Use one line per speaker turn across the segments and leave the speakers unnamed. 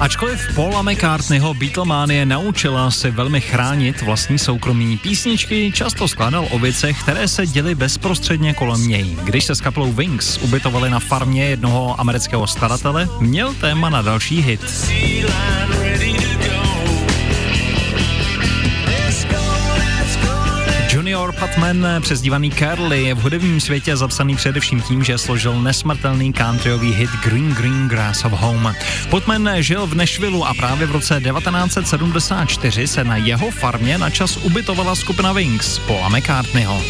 Ačkoliv Paula McCartneyho Beatlemanie naučila si velmi chránit vlastní soukromí, písničky často skládal o věcech, které se děly bezprostředně kolem něj. Když se s kapelou Wings ubytovali na farmě jednoho amerického staratele, měl téma na další hit. Junior Patman, přezdívaný Curly, je v hudebním světě zapsaný především tím, že složil nesmrtelný countryový hit Green Green Grass of Home. Patman žil v Nashvilleu a právě v roce 1974 se na jeho farmě na čas ubytovala skupina Wings Paula McCartneyho.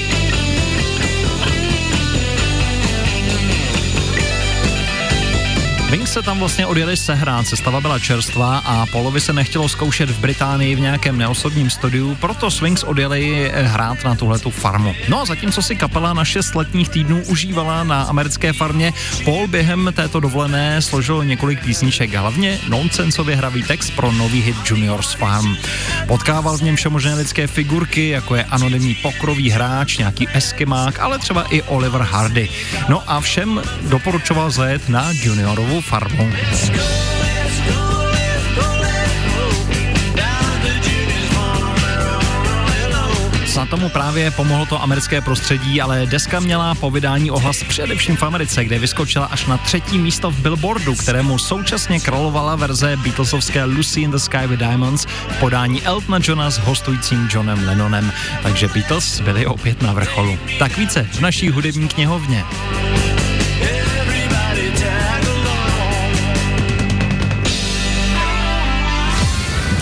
Se tam vlastně odjeli sehrát, sestava byla čerstvá a Polovi se nechtělo zkoušet v Británii v nějakém neosobním studiu, proto Swings odjeli eh, hrát na tuhletu farmu. No a zatímco si kapela na 6 letních týdnů užívala na americké farmě, Paul během této dovolené složil několik písniček, hlavně nonsensově hravý text pro nový hit Junior's Farm. Potkával v něm všemožné lidské figurky, jako je anonymní pokrový hráč, nějaký eskimák, ale třeba i Oliver Hardy. No a všem doporučoval zajet na Juniorovu farmu. Snad tomu právě pomohlo to americké prostředí, ale deska měla po vydání ohlas především v Americe, kde vyskočila až na třetí místo v Billboardu, kterému současně královala verze Beatlesovské Lucy in the Sky with Diamonds v podání Eltona Johna s hostujícím Johnem Lennonem. Takže Beatles byli opět na vrcholu. Tak více v naší hudební knihovně.